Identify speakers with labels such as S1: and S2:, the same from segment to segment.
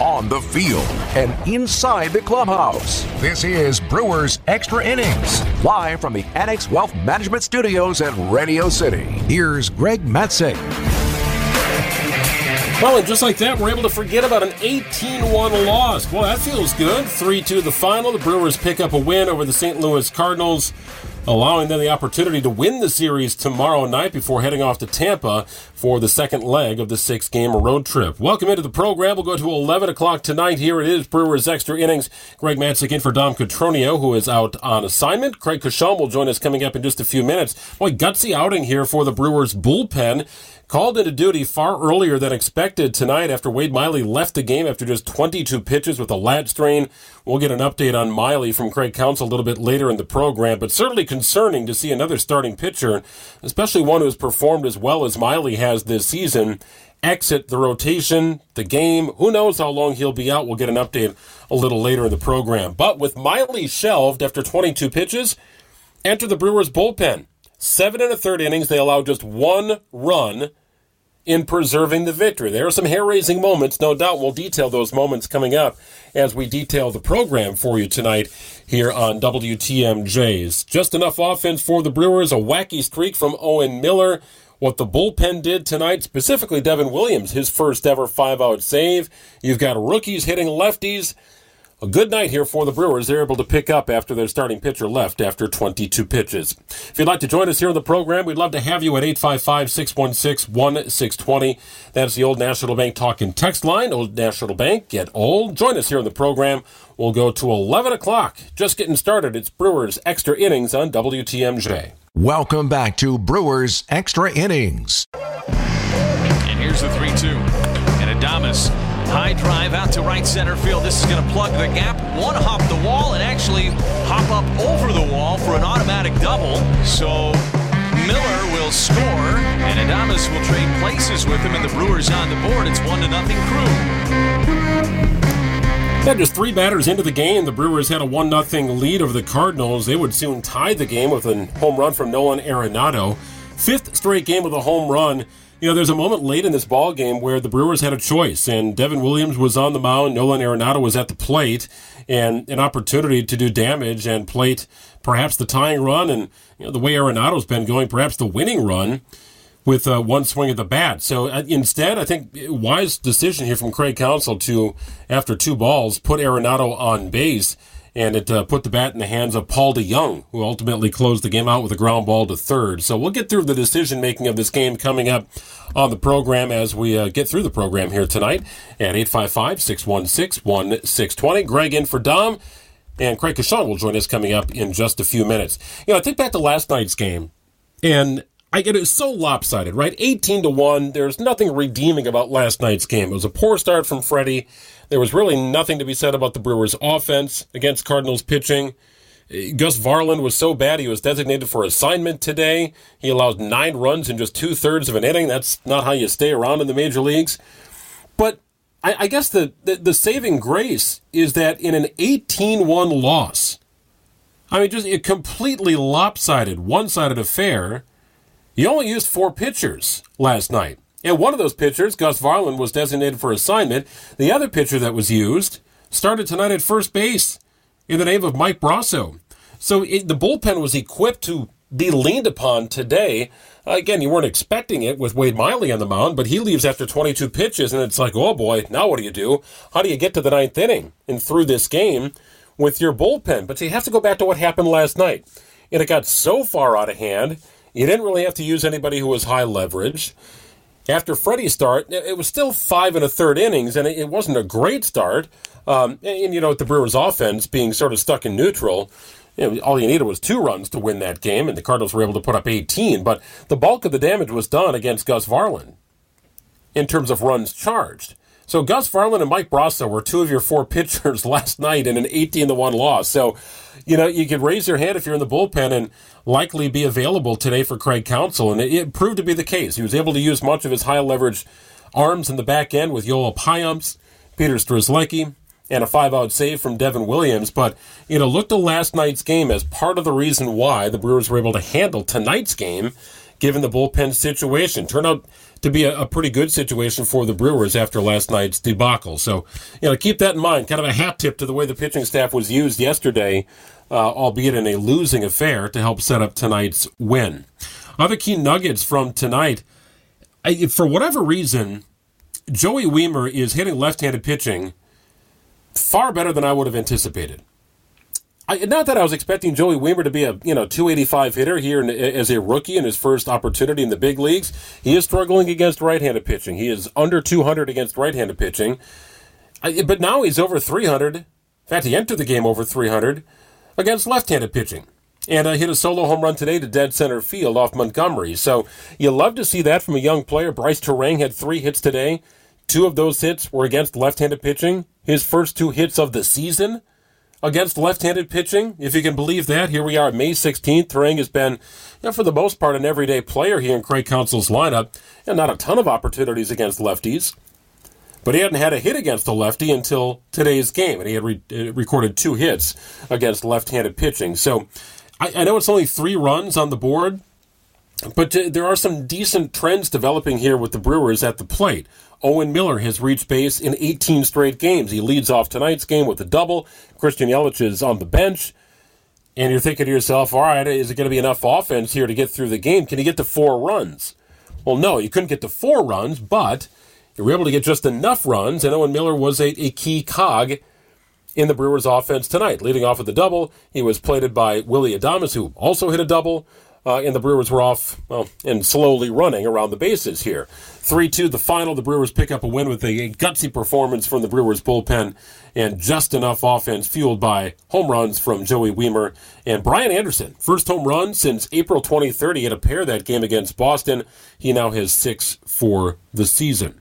S1: on the field, and inside the clubhouse. This is Brewers Extra Innings, live from the Annex Wealth Management Studios at Radio City. Here's Greg Matzek.
S2: Well, and just like that, we're able to forget about an 18 1 loss. Well, that feels good. 3 2 the final. The Brewers pick up a win over the St. Louis Cardinals allowing them the opportunity to win the series tomorrow night before heading off to Tampa for the second leg of the six game road trip. Welcome into the program. We'll go to 11 o'clock tonight. Here it is, Brewers Extra Innings. Greg Matzek in for Dom Cotroneo, who is out on assignment. Craig Coshun will join us coming up in just a few minutes. Boy, gutsy outing here for the Brewers bullpen called into duty far earlier than expected tonight after Wade Miley left the game after just 22 pitches with a lat strain. We'll get an update on Miley from Craig Counsell a little bit later in the program, but certainly concerning to see another starting pitcher, especially one who has performed as well as Miley has this season, exit the rotation, the game. Who knows how long he'll be out? We'll get an update a little later in the program. But with Miley shelved after 22 pitches, enter the Brewers bullpen. Seven and a third innings, they allowed just one run in preserving the victory. There are some hair raising moments, no doubt. We'll detail those moments coming up as we detail the program for you tonight here on WTMJ's. Just enough offense for the Brewers, a wacky streak from Owen Miller. What the bullpen did tonight, specifically Devin Williams, his first ever five out save. You've got rookies hitting lefties a good night here for the Brewers. They're able to pick up after their starting pitcher left after 22 pitches. If you'd like to join us here on the program, we'd love to have you at 855 616 1620. That's the Old National Bank talking text line. Old National Bank, get old. Join us here on the program. We'll go to 11 o'clock. Just getting started. It's Brewers Extra Innings on WTMJ.
S1: Welcome back to Brewers Extra Innings.
S3: And here's the 3 2. And Adames High drive out to right center field. This is going to plug the gap. One hop the wall and actually hop up over the wall for an automatic double. So Miller will score, and Adames will trade places with him, and the Brewers on the board. It's one to nothing crew.
S2: Yeah, just three batters into the game, the Brewers had a 1 0 lead over the Cardinals. They would soon tie the game with a home run from Nolan Arenado. Fifth straight game with a home run you know, there's a moment late in this ball game where the Brewers had a choice, and Devin Williams was on the mound, Nolan Arenado was at the plate, and an opportunity to do damage and plate perhaps the tying run, and you know, the way Arenado's been going, perhaps the winning run with uh, one swing at the bat. So uh, instead, I think wise decision here from Craig Counsell to, after two balls, put Arenado on base and it uh, put the bat in the hands of Paul DeJong, who ultimately closed the game out with a ground ball to third. So we'll get through the decision making of this game coming up on the program as we uh, get through the program here tonight at 855 616 1620. Greg in for Dom, and Craig Coshun will join us coming up in just a few minutes. You know, I think back to last night's game, and I get it so lopsided, right? 18 to 1. There's nothing redeeming about last night's game. It was a poor start from Freddie. There was really nothing to be said about the Brewers' offense against Cardinals pitching. Gus Varland was so bad he was designated for assignment today. He allowed nine runs in just two thirds of an inning. That's not how you stay around in the major leagues. But I, I guess the, the, the saving grace is that in an 18 1 loss, I mean, just a completely lopsided, one sided affair, you only used four pitchers last night. And one of those pitchers, Gus Varland, was designated for assignment. The other pitcher that was used started tonight at first base in the name of Mike Brosseau. So it, the bullpen was equipped to be leaned upon today. Again, you weren't expecting it with Wade Miley on the mound, but he leaves after 22 pitches, and it's like, oh boy, now what do you do? How do you get to the ninth inning and through this game with your bullpen? But you have to go back to what happened last night. And it got so far out of hand, you didn't really have to use anybody who was high leverage. After Freddie's start, it was still five and a third innings, and it wasn't a great start. Um, and, and, you know, with the Brewers' offense being sort of stuck in neutral, you know, all you needed was two runs to win that game, and the Cardinals were able to put up 18. But the bulk of the damage was done against Gus Varland in terms of runs charged. So Gus Varland and Mike Brosseau were two of your four pitchers last night in an 18 to 1 loss. So, you know, you could raise your hand if you're in the bullpen and likely be available today for Craig Counsell. And it, it proved to be the case. He was able to use much of his high leverage arms in the back end with Joel Payamps, Peter Strzelecki, and a five out save from Devin Williams. But, you know, look to last night's game as part of the reason why the Brewers were able to handle tonight's game given the bullpen situation. Turned out to be a, a, pretty good situation for the Brewers after last night's debacle. So, you know, keep that in mind. Kind of a hat tip to the way the pitching staff was used yesterday, uh, albeit in a losing affair, to help set up tonight's win. Other key nuggets from tonight. I, for whatever reason, Joey Wiemer is hitting left-handed pitching far better than I would have anticipated. I, not that I was expecting Joey Wiemer to be a you know 285 hitter here in, as a rookie in his first opportunity in the big leagues. He is struggling against right-handed pitching. He is under 200 against right-handed pitching, I, but now he's over 300. In fact, he entered the game over 300 against left-handed pitching. And I hit a solo home run today to dead center field off Montgomery. So you love to see that from a young player. Brice Turang had three hits today. Two of those hits were against left-handed pitching. His first two hits of the season against left-handed pitching, if you can believe that. Here we are, May 16th. Turang has been, you know, for the most part, an everyday player here in Craig Counsell's lineup, and not a ton of opportunities against lefties. But he hadn't had a hit against a lefty until today's game, and he had re- uh, recorded two hits against left-handed pitching. So I, I know it's only three runs on the board, but uh, there are some decent trends developing here with the Brewers at the plate. Owen Miller has reached base in 18 straight games. He leads off tonight's game with a double. Christian Yelich is on the bench. And you're thinking to yourself, all right, is it going to be enough offense here to get through the game? Can he get to four runs? Well, no, you couldn't get to four runs, but you were able to get just enough runs, and Owen Miller was a, a key cog in the Brewers offense tonight. Leading off with a double, he was plated by Willie Adames, who also hit a double uh, and the Brewers were off, well, and slowly running around the bases here. 3 2, the final. The Brewers pick up a win with a gutsy performance from the Brewers bullpen and just enough offense fueled by home runs from Joey Wiemer and Brian Anderson. First home run since April 23rd. He had a pair that game against Boston. He now has six for the season.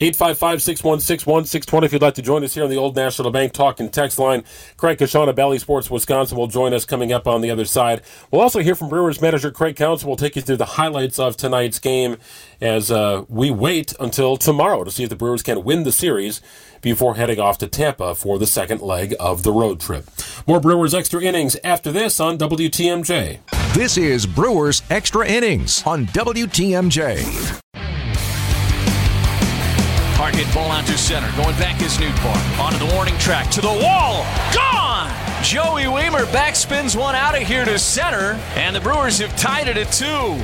S2: 855 616 1620 if you'd like to join us here on the Old National Bank Talk and Text line. Craig of Bally Sports Wisconsin will join us coming up on the other side. We'll also hear from Brewers manager Craig Counsell. We'll take you through the highlights of tonight's game as uh, we wait until tomorrow to see if the Brewers can win the series before heading off to Tampa for the second leg of the road trip. More Brewers extra innings after this on WTMJ.
S1: This is Brewers Extra Innings on WTMJ.
S3: Target ball out to center. Going back is Nootbaar. Onto the warning track. To the wall. Gone! Joey Wiemer backspins one out of here to center. And the Brewers have tied it at two.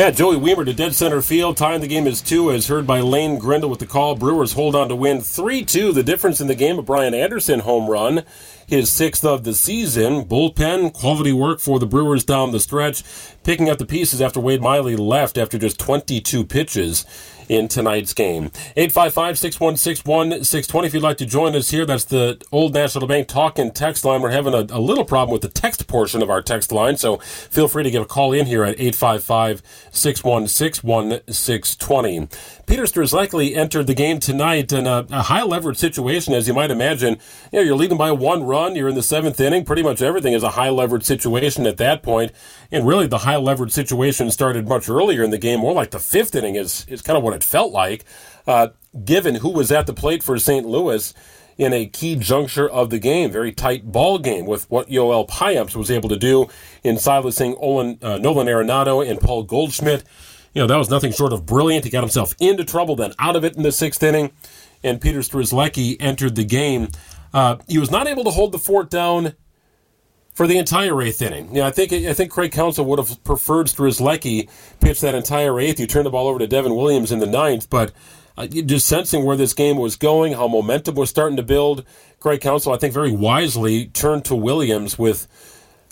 S2: Yeah, Joey Wiemer to dead center field, tying the game as two, as heard by Lane Grindle with the call. Brewers hold on to win 3 2. The difference in the game, a Brian Anderson home run, his sixth of the season. Bullpen, quality work for the Brewers down the stretch, picking up the pieces after Wade Miley left after just 22 pitches in tonight's game. 855 616 1620 if you'd like to join us here. That's the Old National Bank talk and text line. We're having a, a, little problem with the text portion of our text line, so feel free to give a call in here at 855 616 1620. Peter Strzelecki entered the game tonight in a, a high leverage situation, as you might imagine. You know, you're leading by one run, you're in the seventh inning. Pretty much everything is a high leverage situation at that point. And really, the high leverage situation started much earlier in the game. More like the fifth inning is, is kind of what it felt like, uh, given who was at the plate for St. Louis in a key juncture of the game. Very tight ball game with what Yoel Payamps was able to do in silencing Olin, uh, Nolan Arenado and Paul Goldschmidt you know, that was nothing short of brilliant. He got himself into trouble, then out of it in the sixth inning, and Peter Strzelecki entered the game. Uh, he was not able to hold the fort down for the entire eighth inning. Yeah, I think I think Craig Counsell would have preferred Strzelecki pitch that entire eighth. You turned the ball over to Devin Williams in the ninth, but uh, just sensing where this game was going, how momentum was starting to build, Craig Counsell, I think, very wisely turned to Williams with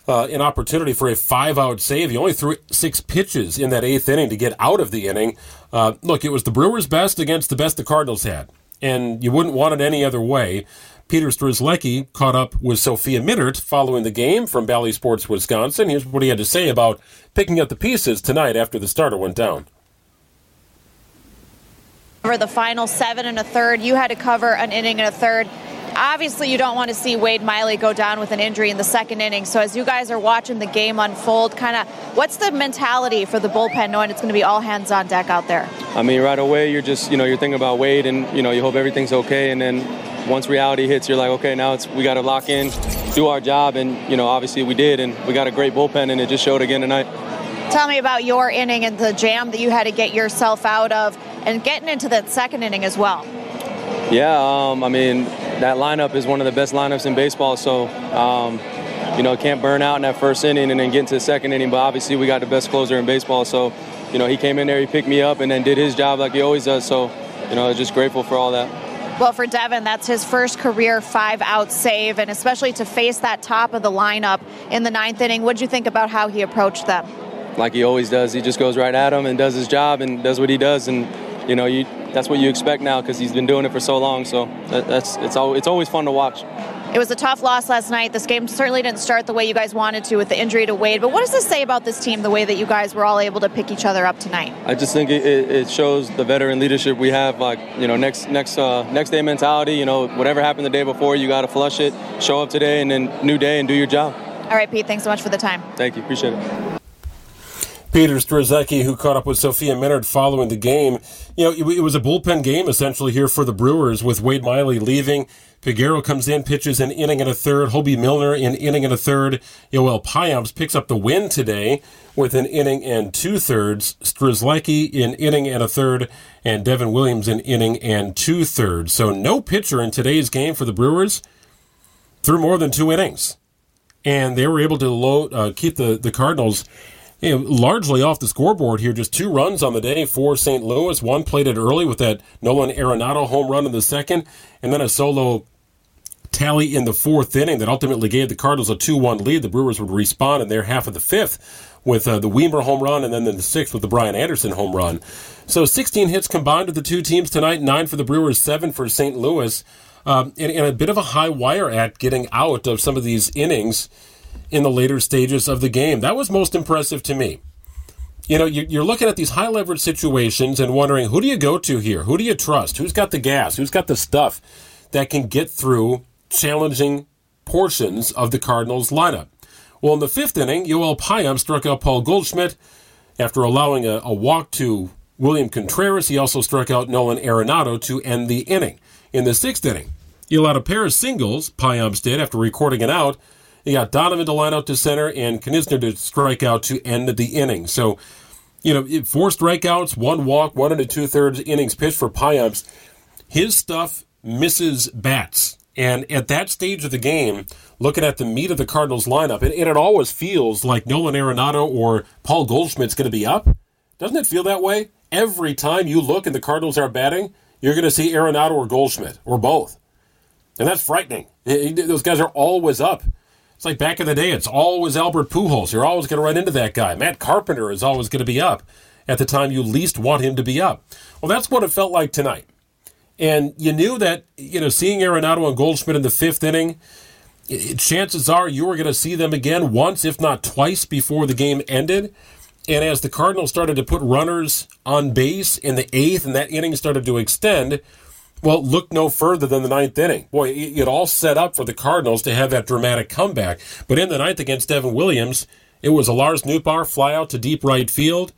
S2: uh, an opportunity for a five out save. He only threw six pitches in that eighth inning to get out of the inning. Uh, look, it was the Brewers' best against the best the Cardinals had, and you wouldn't want it any other way. Peter Strzelecki caught up with Sophia Minnaert following the game from Bally Sports Wisconsin. Here's what he had to say about picking up the pieces tonight after the starter went down.
S4: For the final seven and a third, you had to cover an inning and a third obviously you don't want to see Wade Miley go down with an injury in the second inning. So as you guys are watching the game unfold, kind of what's the mentality for the bullpen knowing it's going to be all hands on deck out there?
S5: I mean, right away you're just you know you're thinking about Wade and you know you hope everything's okay, and then once reality hits, you're like, okay, now it's we got to lock in, do our job, and you know obviously we did, and we got a great bullpen, and it just showed again tonight.
S4: Tell me about your inning and the jam that you had to get yourself out of and getting into that second inning as well.
S5: Yeah, um, I mean, that lineup is one of the best lineups in baseball, so, um, you know, can't burn out in that first inning and then get into the second inning, but obviously we got the best closer in baseball, so, you know, he came in there, he picked me up, and then did his job like he always does, so, you know, just grateful for all that.
S4: Well, for Devin, that's his first career five out save, and especially to face that top of the lineup in the ninth inning, what did you think about how he approached them?
S5: Like he always does. He just goes right at him and does his job and does what he does. And, you know, you, that's what you expect now because he's been doing it for so long. So that, that's it's, al- it's always fun to watch.
S4: It was a tough loss last night. This game certainly didn't start the way you guys wanted to with the injury to Wade. But what does this say about this team, the way that you guys were all able to pick each other up tonight?
S5: I just think it, it shows the veteran leadership we have. Like you know, next next uh, next day mentality. You know, whatever happened the day before, you got to flush it, show up today, and then new day and do your job.
S4: All right, Pete. Thanks so much for the time.
S5: Thank you. Appreciate it.
S2: Peter Strzelecki, who caught up with Sophia Minnaert following the game. You know, it, it, was a bullpen game essentially here for the Brewers with Wade Miley leaving. Peguero comes in, pitches an inning and a third. Hobie Milner in inning and a third. Yoel Payamps picks up the win today with an inning and two thirds. Strzelecki in inning and a third, and Devin Williams in inning and two thirds. So no pitcher in today's game for the Brewers through more than two innings, and they were able to load, uh, keep the the Cardinals you know, largely off the scoreboard here. Just two runs on the day for St. Louis. One plated early with that Nolan Arenado home run in the second, and then a solo tally in the fourth inning that ultimately gave the Cardinals a 2 1 lead. The Brewers would respond in their half of the fifth with uh, the Wiemer home run and then in the sixth with the Brian Anderson home run. So 16 hits combined with the two teams tonight, nine for the Brewers, seven for St. Louis. Um, and, and a bit of a high wire act getting out of some of these innings in the later stages of the game. That was most impressive to me. You know, you're looking at these high leverage situations and wondering who do you go to here? Who do you trust? Who's got the gas? Who's got the stuff that can get through challenging portions of the Cardinals lineup? Well, in the fifth inning, Yoel Payamps struck out Paul Goldschmidt after allowing a, a walk to William Contreras. He also struck out Nolan Arenado to end the inning. In the sixth inning, he allowed a pair of singles, Payamps did, after recording it out you got Donovan to line out to center and Knizner to strike out to end the inning. So, you know, four strikeouts, one walk, one and a two thirds innings pitched for Payamps. His stuff misses bats. And at that stage of the game, looking at the meat of the Cardinals lineup, and, and it always feels like Nolan Arenado or Paul Goldschmidt's going to be up. Doesn't it feel that way? Every time you look and the Cardinals are batting, you're going to see Arenado or Goldschmidt or both. And that's frightening. Those guys are always up. It's like back in the day, it's always Albert Pujols. You're always going to run into that guy. Matt Carpenter is always going to be up at the time you least want him to be up. Well, that's what it felt like tonight. And you knew that, you know, seeing Arenado and Goldschmidt in the fifth inning, chances are you were going to see them again once, if not twice, before the game ended. And as the Cardinals started to put runners on base in the eighth and that inning started to extend, well, look no further than the ninth inning. Boy, it all set up for the Cardinals to have that dramatic comeback. But in the ninth against Devin Williams, it was a Lars Nootbaar flyout to deep right field.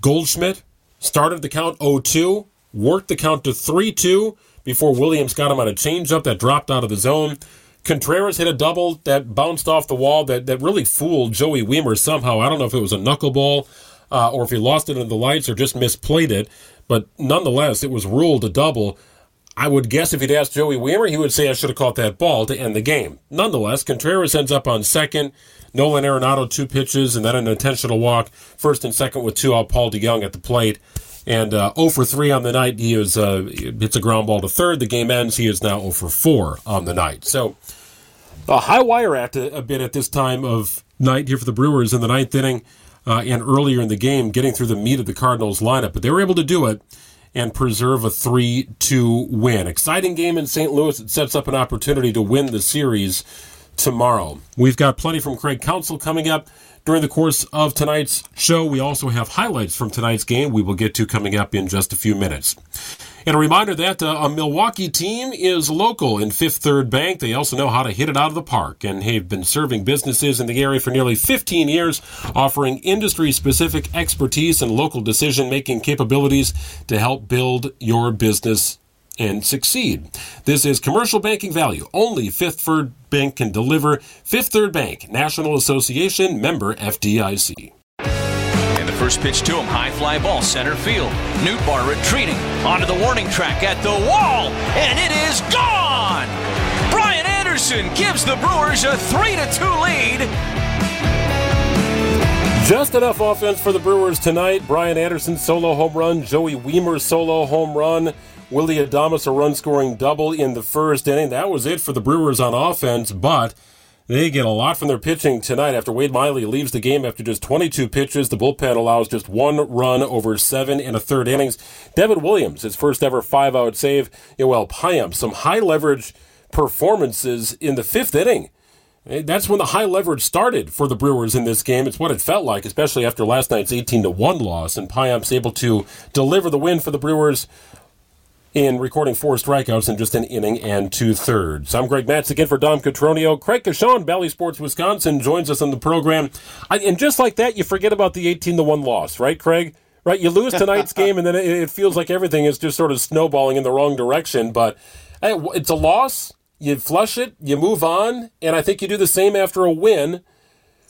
S2: Goldschmidt started the count 0-2, worked the count to 3-2 before Williams got him on a changeup that dropped out of the zone. Contreras hit a double that bounced off the wall that, that really fooled Joey Wiemer somehow. I don't know if it was a knuckleball uh, or if he lost it in the lights or just misplayed it, but nonetheless, it was ruled a double. I would guess if you'd asked Joey Wiemer, he would say I should have caught that ball to end the game. Nonetheless, Contreras ends up on second. Nolan Arenado, two pitches, and then an intentional walk. First and second with two out, Paul DeJong at the plate. And uh, 0 for 3 on the night. He is uh, hits a ground ball to third. The game ends. He is now 0 for 4 on the night. So a high wire act a, a bit at this time of night here for the Brewers in the ninth inning uh, and earlier in the game, getting through the meat of the Cardinals lineup. But they were able to do it and preserve a 3 2 win. Exciting game in St. Louis. It sets up an opportunity to win the series tomorrow. We've got plenty from Craig Counsell coming up during the course of tonight's show. We also have highlights from tonight's game we will get to coming up in just a few minutes. And a reminder that uh, a Milwaukee team is local in Fifth Third Bank. They also know how to hit it out of the park and have been serving businesses in the area for nearly 15 years, offering industry specific expertise and local decision making capabilities to help build your business and succeed. This is commercial banking value. Only Fifth Third Bank can deliver. Fifth Third Bank, National Association member FDIC.
S3: First pitch to him, high fly ball, center field. Nootbaar retreating onto the warning track at the wall, and it is gone! Brian Anderson gives the Brewers a three to two lead.
S2: Just enough offense for the Brewers tonight. Brian Anderson solo home run, Joey Wiemer solo home run, Willie Adames a run scoring double in the first inning. That was it for the Brewers on offense, but they get a lot from their pitching tonight after Wade Miley leaves the game after just 22 pitches. The bullpen allows just one run over seven and a third innings. Devin Williams, his first ever five out save. you know, Yoel Payamp, some high leverage performances in the fifth inning. Eh, that's when the high leverage started for the Brewers in this game. It's what it felt like, especially after last night's 18 to 1 loss. And Payamps able to deliver the win for the Brewers in recording four strikeouts in just an inning and two thirds. I'm Greg Matzek in for Dom Cotroneo. Craig Coshun, Bally Sports Wisconsin, joins us on the program. I, and just like that, you forget about the 18 to 1 loss, right, Craig? Right? You lose tonight's game, and then it, it, feels like everything is just sort of snowballing in the wrong direction. But hey, it's a loss. You flush it, you move on, and I think you do the same after a win.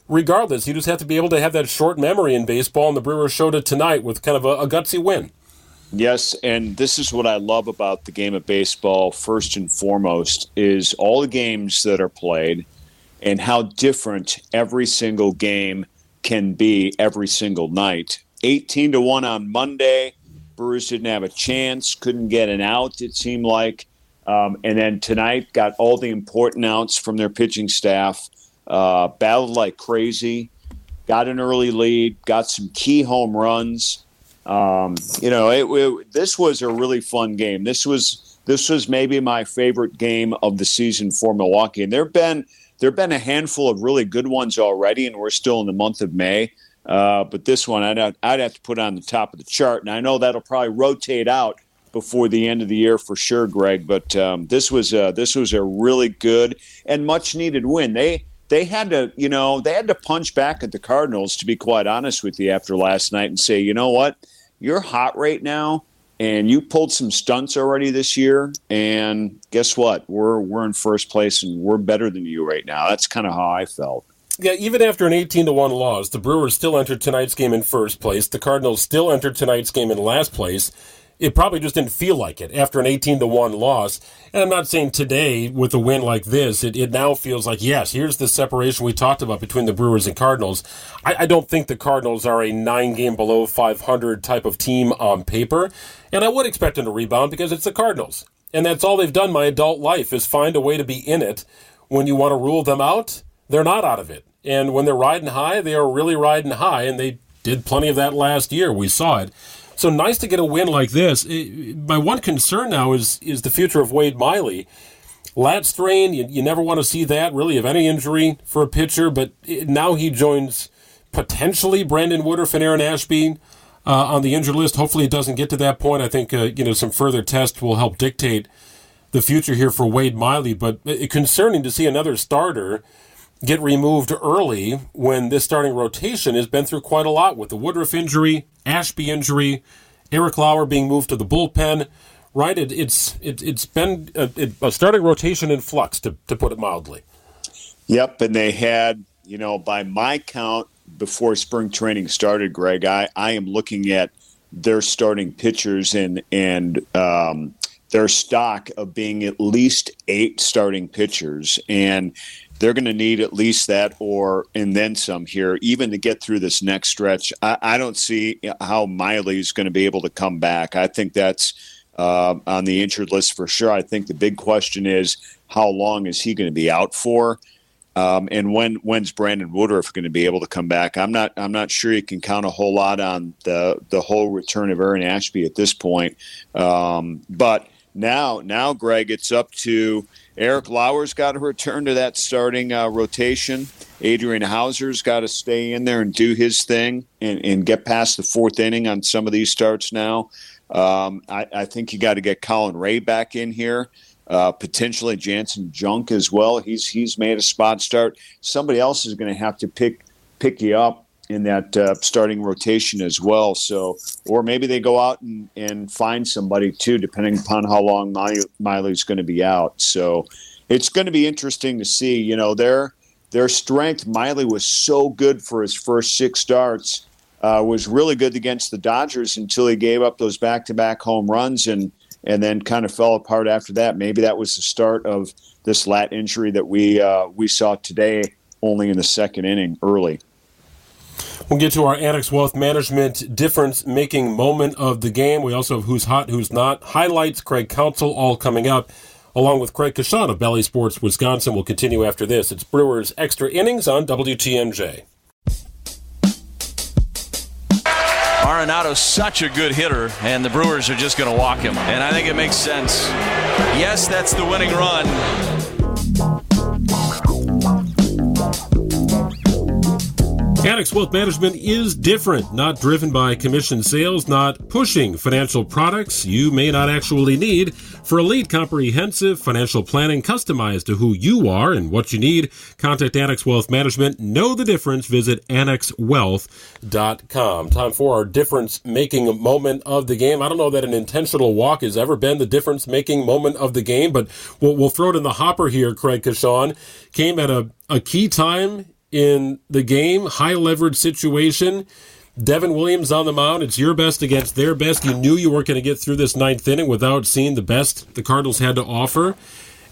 S2: Regardless, you just have to be able to have that short memory in baseball, and the Brewers showed it tonight with kind of a, a gutsy win.
S6: Yes, and this is what I love about the game of baseball first and foremost is all the games that are played and how different every single game can be every single night. 18 to 1 on Monday. Brewers didn't have a chance, couldn't get an out, it seemed like. Um, and then tonight, got all the important outs from their pitching staff, uh, battled like crazy, got an early lead, got some key home runs. Um, you know, it, it, this was a really fun game. This was this was maybe my favorite game of the season for Milwaukee. And there've been there've been a handful of really good ones already, and we're still in the month of May. Uh, but this one, I'd have, I'd have to put on the top of the chart, and I know that'll probably rotate out before the end of the year for sure, Greg. But um, this was a, this was a really good and much needed win. They they had to, you know, they had to punch back at the Cardinals, to be quite honest with you, after last night and say, you know what, you're hot right now, and you pulled some stunts already this year, and guess what? We're we're in first place, and we're better than you right now. That's kind of how I felt.
S2: Yeah, even after an 18 to 1 loss, the Brewers still entered tonight's game in first place. The Cardinals still entered tonight's game in last place it probably just didn't feel like it after an 18 to 1 loss. And I'm not saying today with a win like this, it, it now feels like, yes, here's the separation we talked about between the Brewers and Cardinals. I, I don't think the Cardinals are a nine game below 500 type of team on paper. And I would expect them to rebound because it's the Cardinals. And that's all they've done my adult life is find a way to be in it. When you want to rule them out, they're not out of it. And when they're riding high, they are really riding high. And they did plenty of that last year. We saw it. So nice to get a win like this. my one concern now is is the future of Wade Miley. Lat strain, you, you never want to see that really of any injury for a pitcher, but now he joins potentially Brandon Woodruff and Aaron Ashby uh, on the injured list. Hopefully, it doesn't get to that point. I think uh, you know some further tests will help dictate the future here for Wade Miley. But uh, concerning to see another starter get removed early when this starting rotation has been through quite a lot with the Woodruff injury, Ashby injury, Eric Lauer being moved to the bullpen. Right, it, it's it, has been a, a, starting rotation in flux, to, to put it mildly.
S6: Yep, and they had, you know, by my count, before spring training started, Greg, I, I am looking at their starting pitchers and and um, their stock of being at least eight starting pitchers, and they're going to need at least that or and then some here, even to get through this next stretch. I, I don't see how Miley's going to be able to come back. I think that's uh, on the injured list for sure. I think the big question is how long is he going to be out for? Um, and when when's Brandon Woodruff going to be able to come back? I'm not I'm not sure you can count a whole lot on the the whole return of Aaron Ashby at this point. Um, but now now Greg, it's up to Eric Lauer's got to return to that starting uh, rotation. Adrian Houser's got to stay in there and do his thing and, and, get past the fourth inning on some of these starts now. Um, I, I, think you got to get Colin Rea back in here. Uh, potentially Janson Junk as well. He's he's made a spot start. Somebody else is going to have to pick pick you up in that uh, starting rotation as well. So, or maybe they go out and, and find somebody too, depending upon how long Miley, Miley's going to be out. So, it's going to be interesting to see. You know, their their strength. Miley was so good for his first six starts. uh, was really good against the Dodgers until he gave up those back-to-back home runs and and then kind of fell apart after that. Maybe that was the start of this lat injury that we uh, we saw today, only in the second inning, early.
S2: We'll get to our Annex Wealth Management difference making moment of the game. We also have who's hot, who's not. Highlights, Craig Counsell, all coming up, along with Craig Coshun of Bally Sports Wisconsin. We'll continue after this. It's Brewers Extra Innings on WTMJ.
S3: Arenado's such a good hitter, and the Brewers are just going to walk him. And I think it makes sense. Yes, that's the winning run.
S2: Annex Wealth Management is different, not driven by commission sales, not pushing financial products you may not actually need. For elite, comprehensive financial planning customized to who you are and what you need, contact Annex Wealth Management. Know the difference. Visit annexwealth.com. Time for our difference making moment of the game. I don't know that an intentional walk has ever been the difference making moment of the game, but we'll, we'll throw it in the hopper here, Craig Coshun. Came at a, a key time in the game, high leverage situation. Devin Williams on the mound. It's your best against their best. You knew you weren't going to get through this ninth inning without seeing the best the Cardinals had to offer.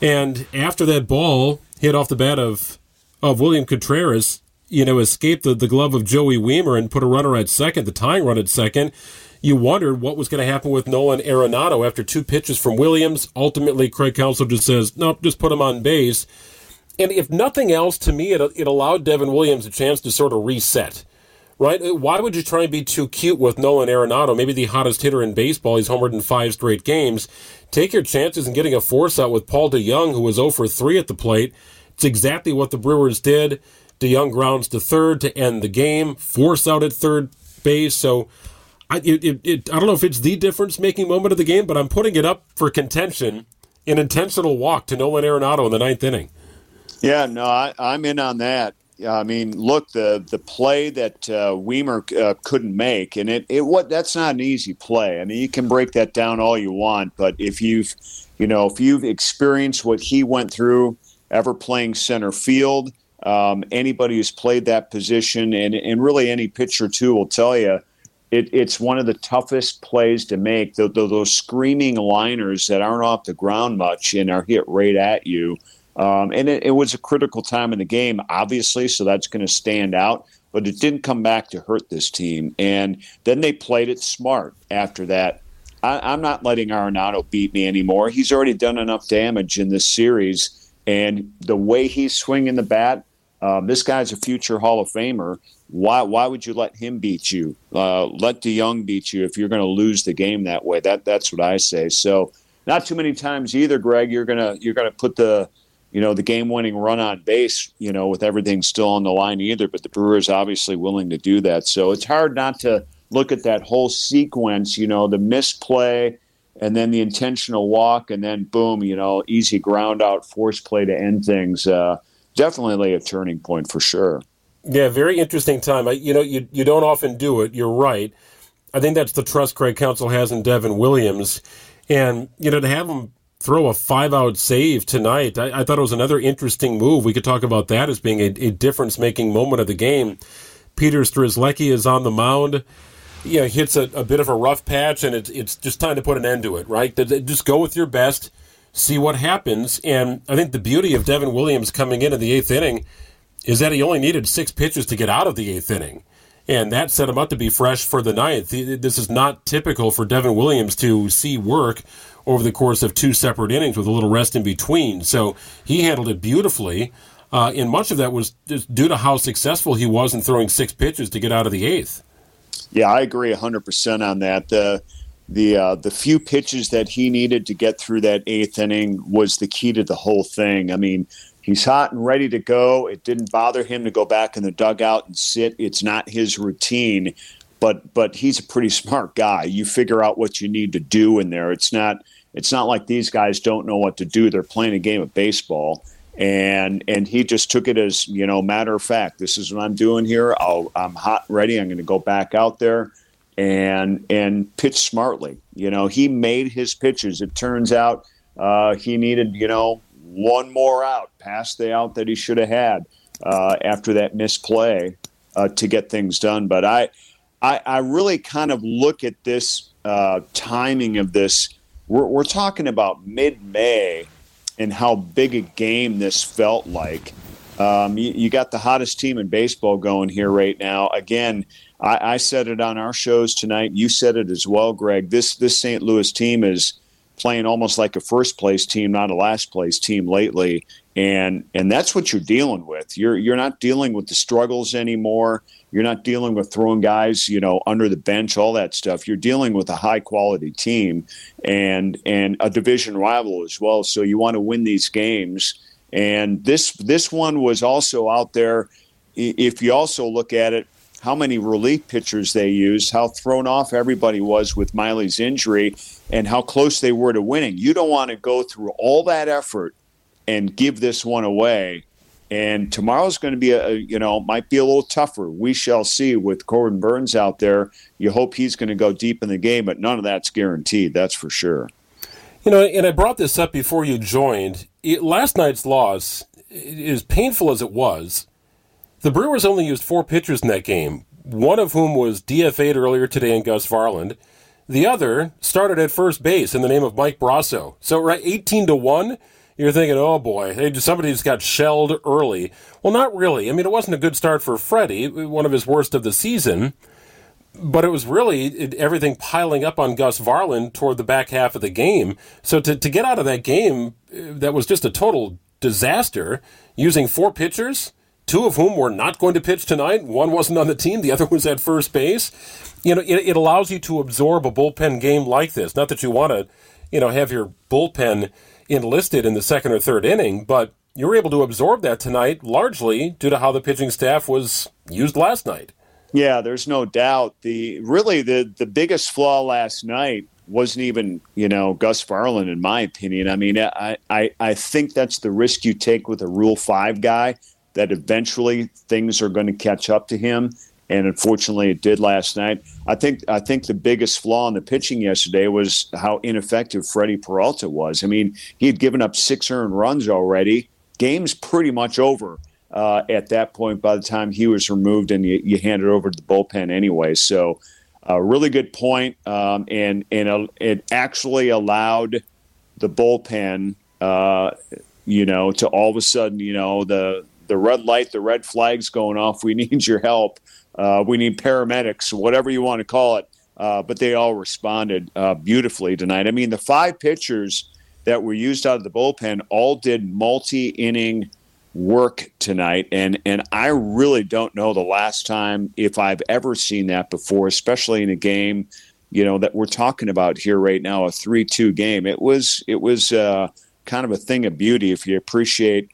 S2: And after that ball hit off the bat of of William Contreras, you know, escaped the, the glove of Joey Wiemer and put a runner at second, the tying run at second. You wondered what was going to happen with Nolan Arenado after two pitches from Williams. Ultimately, Craig Counsell just says, nope, just put him on base. And if nothing else, to me, it, it allowed Devin Williams a chance to sort of reset. Right? Uh, why would you try and be too cute with Nolan Arenado, maybe the hottest hitter in baseball? He's homered in five straight games. Take your chances in getting a force out with Paul DeJong, who was 0 for 3 at the plate. It's exactly what the Brewers did. DeJong grounds to third to end the game, force out at third base. So I, it, it, I don't know if it's the difference making moment of the game, but I'm putting it up for contention. An intentional walk to Nolan Arenado in the ninth inning.
S6: Yeah, no, I, I'm in on that. I mean, look, the the play that uh, Wiemer uh, couldn't make, and it, it what that's not an easy play. I mean, you can break that down all you want, but if you've, you know, if you've experienced what he went through, ever playing center field, um, anybody who's played that position, and and really any pitcher too, will tell you, it, it's one of the toughest plays to make. The, the, those screaming liners that aren't off the ground much and are hit right at you. Um, and it, it, was a critical time in the game, obviously, so that's going to stand out. But it didn't come back to hurt this team. And then they played it smart after that. I, am not letting Arenado beat me anymore. He's already done enough damage in this series. And the way he's swinging the bat, um, this guy's a future Hall of Famer. Why, why would you let him beat you? Uh, let DeJong beat you if you're going to lose the game that way. That that's what I say. So not too many times either, Greg. You're gonna you're gonna put the you know, the game winning run on base, you know, with everything still on the line either. But the Brewers obviously willing to do that. So it's hard not to look at that whole sequence, you know, the misplay and then the intentional walk and then boom, you know, easy ground out, force play to end things. Uh, definitely a turning point for sure.
S2: Yeah, very interesting time. I, you know, you, you don't often do it. You're right. I think that's the trust Craig Counsell has in Devin Williams. And, you know, to have him throw a five out save tonight. I, I, thought it was another interesting move. We could talk about that as being a, a difference making moment of the game. Peter Strzelecki is on the mound. You uh, know, hits a, a, bit of a rough patch, and it's, it's just time to put an end to it, right? Just go with your best, see what happens. And I think the beauty of Devin Williams coming in in the eighth inning is that he only needed six pitches to get out of the eighth inning. And that set him up to be fresh for the ninth. This is not typical for Devin Williams to see work over the course of two separate innings with a little rest in between. So he handled it beautifully. Uh, and much of that was due to how successful he was in throwing six pitches to get out of the eighth.
S6: Yeah, I agree 100% on that. The the uh, the few pitches that he needed to get through that eighth inning was the key to the whole thing. I mean, he's hot and ready to go. It didn't bother him to go back in the dugout and sit. It's not his routine, but but he's a pretty smart guy. You figure out what you need to do in there. It's not it's not like these guys don't know what to do. They're playing a game of baseball. And and he just took it as you know matter of fact. This is what I'm doing here. I'll, I'm hot and ready. I'm going to go back out there and and pitch smartly. You know, he made his pitches. It turns out uh, he needed you know one more out past the out that he should have had uh, after that misplay uh, to get things done. But I I, I really kind of look at this uh, timing of this. We're, we're talking about mid May and how big a game this felt like. Um, you, you, got the hottest team in baseball going here right now. Again, I, I, said it on our shows tonight. You said it as well, Greg. This this St. Louis team is playing almost like a first place team, not a last place team lately, and and that's what you're dealing with. You're you're not dealing with the struggles anymore. You're not dealing with throwing guys, you know, under the bench, all that stuff. You're dealing with a high quality team and and a division rival as well. So you want to win these games. And this this one was also out there. If you also look at it, how many relief pitchers they used, how thrown off everybody was with Miley's injury, and how close they were to winning. You don't want to go through all that effort and give this one away and tomorrow's going to be a, you know, might be a little tougher. We shall see with Corbin Burnes out there. You hope he's going to go deep in the game, but none of that's guaranteed. That's for sure.
S2: You know, and I brought this up before you joined. It, last night's loss, as painful as it was, the Brewers only used four pitchers in that game, one of whom was DFA'd earlier today in Gus Varland. The other started at first base in the name of Mike Brosseau. So, right, 18 to 1 you're thinking, oh boy, somebody's got shelled early. Well, not really. I mean, it wasn't a good start for Freddie, one of his worst of the season, but it was really everything piling up on Gus Varland toward the back half of the game. So to, to get out of that game, uh, that was just a total disaster, using four pitchers, two of whom were not going to pitch tonight. One wasn't on the team, the other was at first base. You know, it, it allows you to absorb a bullpen game like this. Not that you want to, you know, have your bullpen enlisted in the second or third inning, but you were able to absorb that tonight largely due to how the pitching staff was used last night.
S6: Yeah, there's no doubt. The really the the biggest flaw last night wasn't even you know Gus Varland, in my opinion. I mean, I I, I think that's the risk you take with a Rule Five guy that eventually things are going to catch up to him and unfortunately it did last night. I think I think the biggest flaw in the pitching yesterday was how ineffective Freddie Peralta was. I mean, he had given up six earned runs already. Game's pretty much over uh, at that point by the time he was removed and you, you hand it over to the bullpen anyway. So, a uh, really good point, um, and and uh, it actually allowed the bullpen, uh, you know, to all of a sudden, you know, the the red light, the red flags going off. We need your help uh, we need paramedics, whatever you want to call it. Uh, but they all responded uh, beautifully tonight. I mean, the five pitchers that were used out of the bullpen all did multi inning work tonight. And, and I really don't know the last time if I've ever seen that before, especially in a game. You know that we're talking about here right now, a three-two game. It was it was uh, kind of a thing of beauty if you appreciate,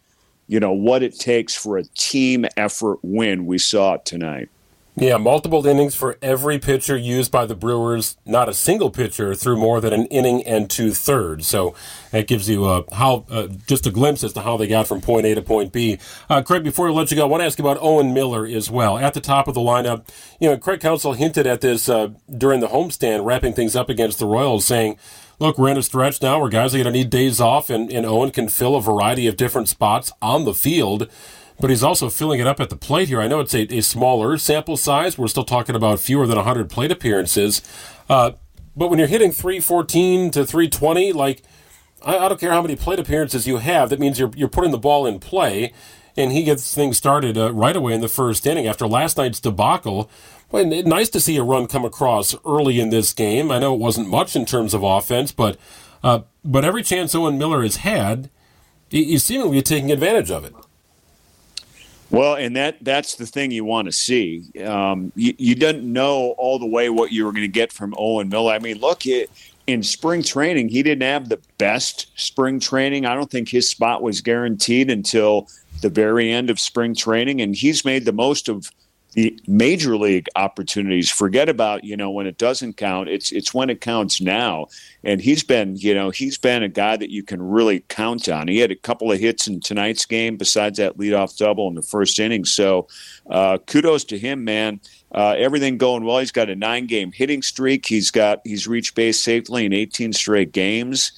S6: you know, what it takes for a team effort win. We saw it tonight.
S2: Yeah, multiple innings for every pitcher used by the Brewers. Not a single pitcher threw more than an inning and two thirds. So that gives you uh, how uh, just a glimpse as to how they got from point A to point B. Uh, Craig, before I let you go, I want to ask you about Owen Miller as well. At the top of the lineup, you know, Craig Counsell hinted at this uh, during the homestand, wrapping things up against the Royals, saying, look, we're in a stretch now where guys are going to need days off, and, and Owen can fill a variety of different spots on the field but he's also filling it up at the plate here. I know it's a, a smaller sample size. We're still talking about fewer than 100 plate appearances. Uh, but when you're hitting 314 to 320, like, I, I, don't care how many plate appearances you have, that means you're, you're putting the ball in play. And he gets things started uh, right away in the first inning after last night's debacle. Nice to see a run come across early in this game. I know it wasn't much in terms of offense, but uh, but every chance Owen Miller has had, he's seemingly taking advantage of it.
S6: Well, and that that's the thing you want to see. Um, you, you didn't know all the way what you were going to get from Owen Miller. I mean, look, it, in spring training, he didn't have the best spring training. I don't think his spot was guaranteed until the very end of spring training, and he's made the most of the major league opportunities. Forget about you know when it doesn't count. It's it's when it counts now. And he's been you know he's been a guy that you can really count on. He had a couple of hits in tonight's game besides that leadoff double in the first inning. So uh, kudos to him, man. Uh, everything going well. He's got a nine game hitting streak. He's got he's reached base safely in 18 straight games.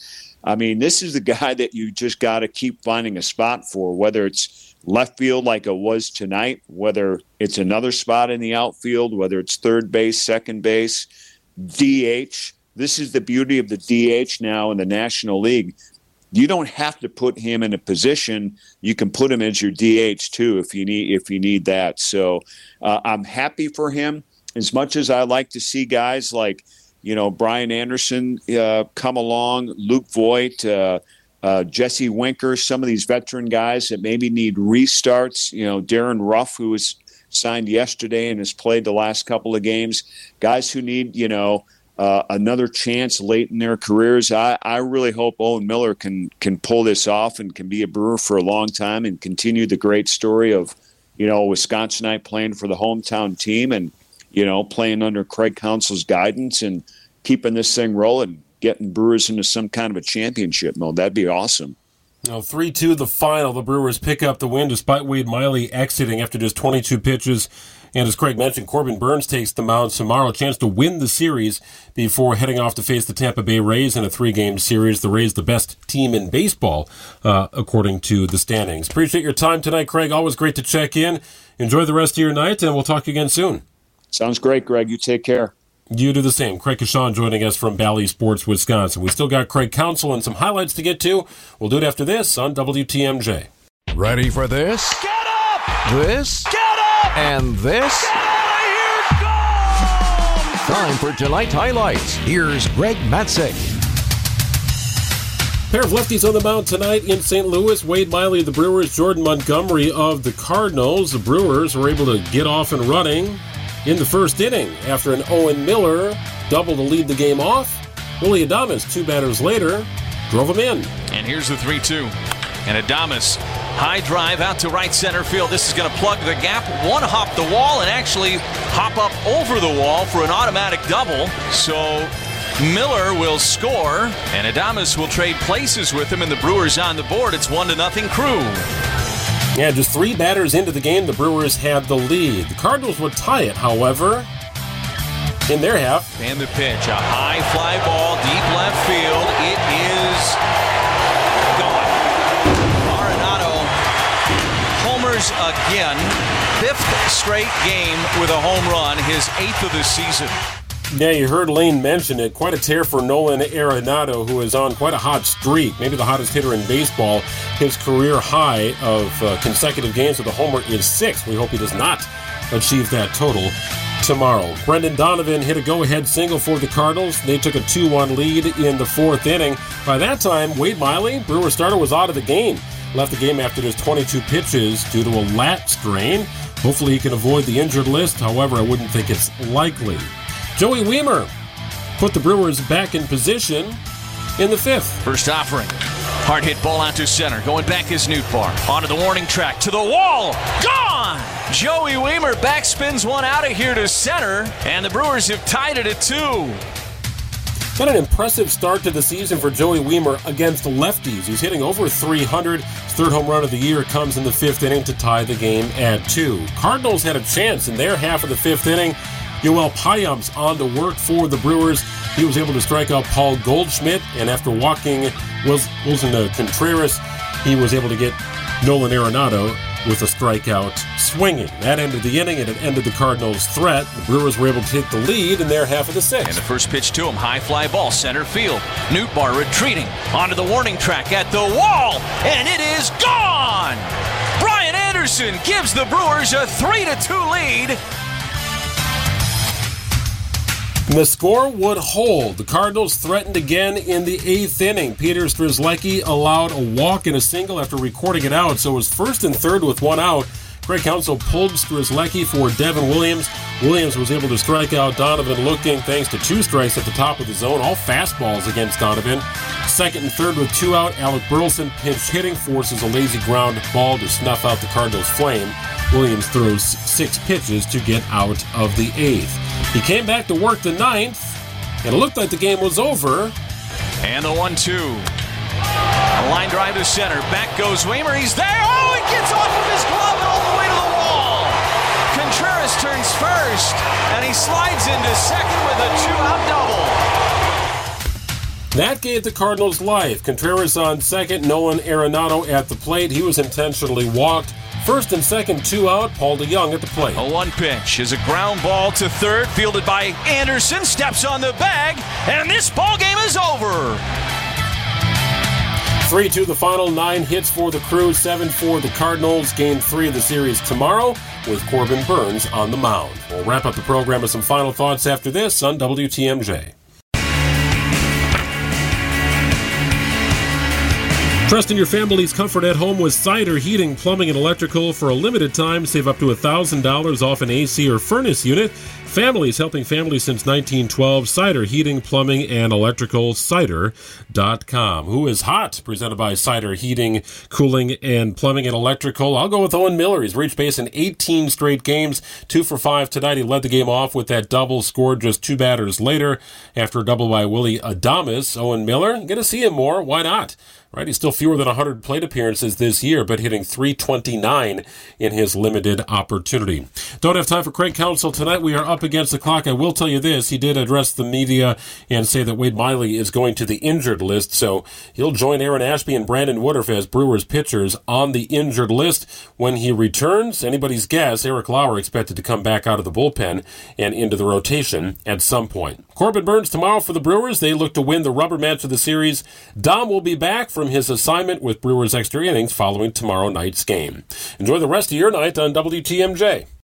S6: I mean, this is the guy that you just got to keep finding a spot for, whether it's left field like it was tonight, whether it's another spot in the outfield, whether it's third base, second base, DH. This is the beauty of the DH now in the National League. You don't have to put him in a position. You can put him as your DH too if you need if you need that. So uh, I'm happy for him. As much as I like to see guys like you know Brian Anderson uh, come along, Luke Voit, uh, uh, Jesse Winker, some of these veteran guys that maybe need restarts. You know Darin Ruf, who was signed yesterday and has played the last couple of games. Guys who need you know uh, another chance late in their careers. I, I really hope Owen Miller can can pull this off and can be a Brewer for a long time and continue the great story of you know Wisconsinite playing for the hometown team and you know playing under Craig Counsell's guidance and keeping this thing rolling, getting Brewers into some kind of a championship mode. That'd be awesome.
S2: Now, 3 2 the final. The Brewers pick up the win despite Wade Miley exiting after just 22 pitches. And as Craig mentioned, Corbin Burnes takes the mound tomorrow, a chance to win the series before heading off to face the Tampa Bay Rays in a three game series. The Rays, the best team in baseball, uh, according to the standings. Appreciate your time tonight, Craig. Always great to check in. Enjoy the rest of your night, and we'll talk again soon.
S6: Sounds great, Greg. You take care.
S2: You do the same. Craig Coshun joining us from Bally Sports, Wisconsin. We still got Craig Counsell and some highlights to get to. We'll do it after this on WTMJ.
S1: Ready for this?
S3: Get up!
S1: This?
S3: Get up!
S1: And this?
S3: Get out of here! Go!
S1: Time for tonight's highlights. Here's Greg Matzek.
S2: Pair of lefties on the mound tonight in St. Louis. Wade Miley of the Brewers, Jordan Montgomery of the Cardinals. The Brewers were able to get off and running in the first inning after an Owen Miller double to lead the game off. Willy Adames, two batters later, drove him in.
S3: And here's the 3 2. And Adames, high drive out to right center field. This is going to plug the gap, one hop the wall, and actually hop up over the wall for an automatic double. So Miller will score, and Adames will trade places with him, and the Brewers on the board. It's 1 to nothing crew.
S2: Yeah, just three batters into the game, the Brewers had the lead. The Cardinals would tie it, however, in their half.
S3: And the pitch, a high fly ball, deep left field. It is gone. Arenado homers again. Fifth straight game with a home run, his eighth of the season.
S2: Yeah, you heard Lane mention it. Quite a tear for Nolan Arenado, who is on quite a hot streak, maybe the hottest hitter in baseball. His career high of uh, consecutive games with a homer is six. We hope he does not achieve that total tomorrow. Brendan Donovan hit a go ahead single for the Cardinals. They took a 2 1 lead in the fourth inning. By that time, Wade Miley, Brewer starter, was out of the game. Left the game after just 22 pitches due to a lat strain. Hopefully, he can avoid the injured list. However, I wouldn't think it's likely. Joey Wiemer put the Brewers back in position in the fifth.
S3: First offering. Hard hit ball out to center. Going back is bar Onto the warning track. To the wall. Gone! Joey Wiemer backspins one out of here to center. And the Brewers have tied it at two.
S2: Got an impressive start to the season for Joey Wiemer against lefties. He's hitting over 300. His third home run of the year comes in the fifth inning to tie the game at two. Cardinals had a chance in their half of the fifth inning. Yoel Payamps on to work for the Brewers. He was able to strike out Paul Goldschmidt, and after walking Willson uh, Contreras, he was able to get Nolan Arenado with a strikeout swinging. That ended the inning, and it ended the Cardinals' threat. The Brewers were able to take the lead in their half of the sixth.
S3: And the first pitch to him, high fly ball, center field. Nootbaar retreating onto the warning track at the wall, and it is gone! Brian Anderson gives the Brewers a 3 to 2 lead.
S2: The score would hold. The Cardinals threatened again in the eighth inning. Peter Strzelecki allowed a walk and a single after recording it out, so it was first and third with one out. Craig Counsell pulled Strzelecki for Devin Williams. Williams was able to strike out Donovan looking thanks to two strikes at the top of the zone, all fastballs against Donovan. Second and third with two out, Alec Burleson pinch hitting forces a lazy ground ball to snuff out the Cardinals' flame. Williams throws six pitches to get out of the eighth. He came back to work the ninth, and it looked like the game was over.
S3: And the 1 2. A line drive to center. Back goes Wiemer. He's there. Oh, he gets off of his glove and all the way to the wall. Contreras turns first, and he slides into second with a two out double.
S2: That gave the Cardinals life. Contreras on second, Nolan Arenado at the plate. He was intentionally walked. First and second, two out. Paul DeJong at the plate.
S3: A one pitch is a ground ball to third, fielded by Anderson. Steps on the bag, and this ball game is over.
S2: 3 2 the final, nine hits for the crew, seven for the Cardinals. Game three of the series tomorrow with Corbin Burnes on the mound. We'll wrap up the program with some final thoughts after this on WTMJ. Trust in your family's comfort at home with Cider Heating, Plumbing, and Electrical. For a limited time, save up to $1,000 off an AC or furnace unit. Families helping families since 1912. Cider Heating, Plumbing, and Electrical. Cider.com. Who is hot? Presented by Cider Heating, Cooling, and Plumbing and Electrical. I'll go with Owen Miller. He's reached base in 18 straight games. Two for five tonight. He led the game off with that double scored just two batters later after a double by Willy Adames. Owen Miller, going to see him more. Why not? Right, he's still fewer than 100 plate appearances this year, but hitting 329 in his limited opportunity. Don't have time for Craig Counsell tonight. We are up against the clock. I will tell you this: he did address the media and say that Wade Miley is going to the injured list, so he'll join Aaron Ashby and Brandon Woodruff as Brewers pitchers on the injured list when he returns. Anybody's guess: Eric Lauer expected to come back out of the bullpen and into the rotation at some point. Corbin Burnes tomorrow for the Brewers. They look to win the rubber match of the series. Dom will be back from his assignment with Brewers Extra Innings following tomorrow night's game. Enjoy the rest of your night on WTMJ.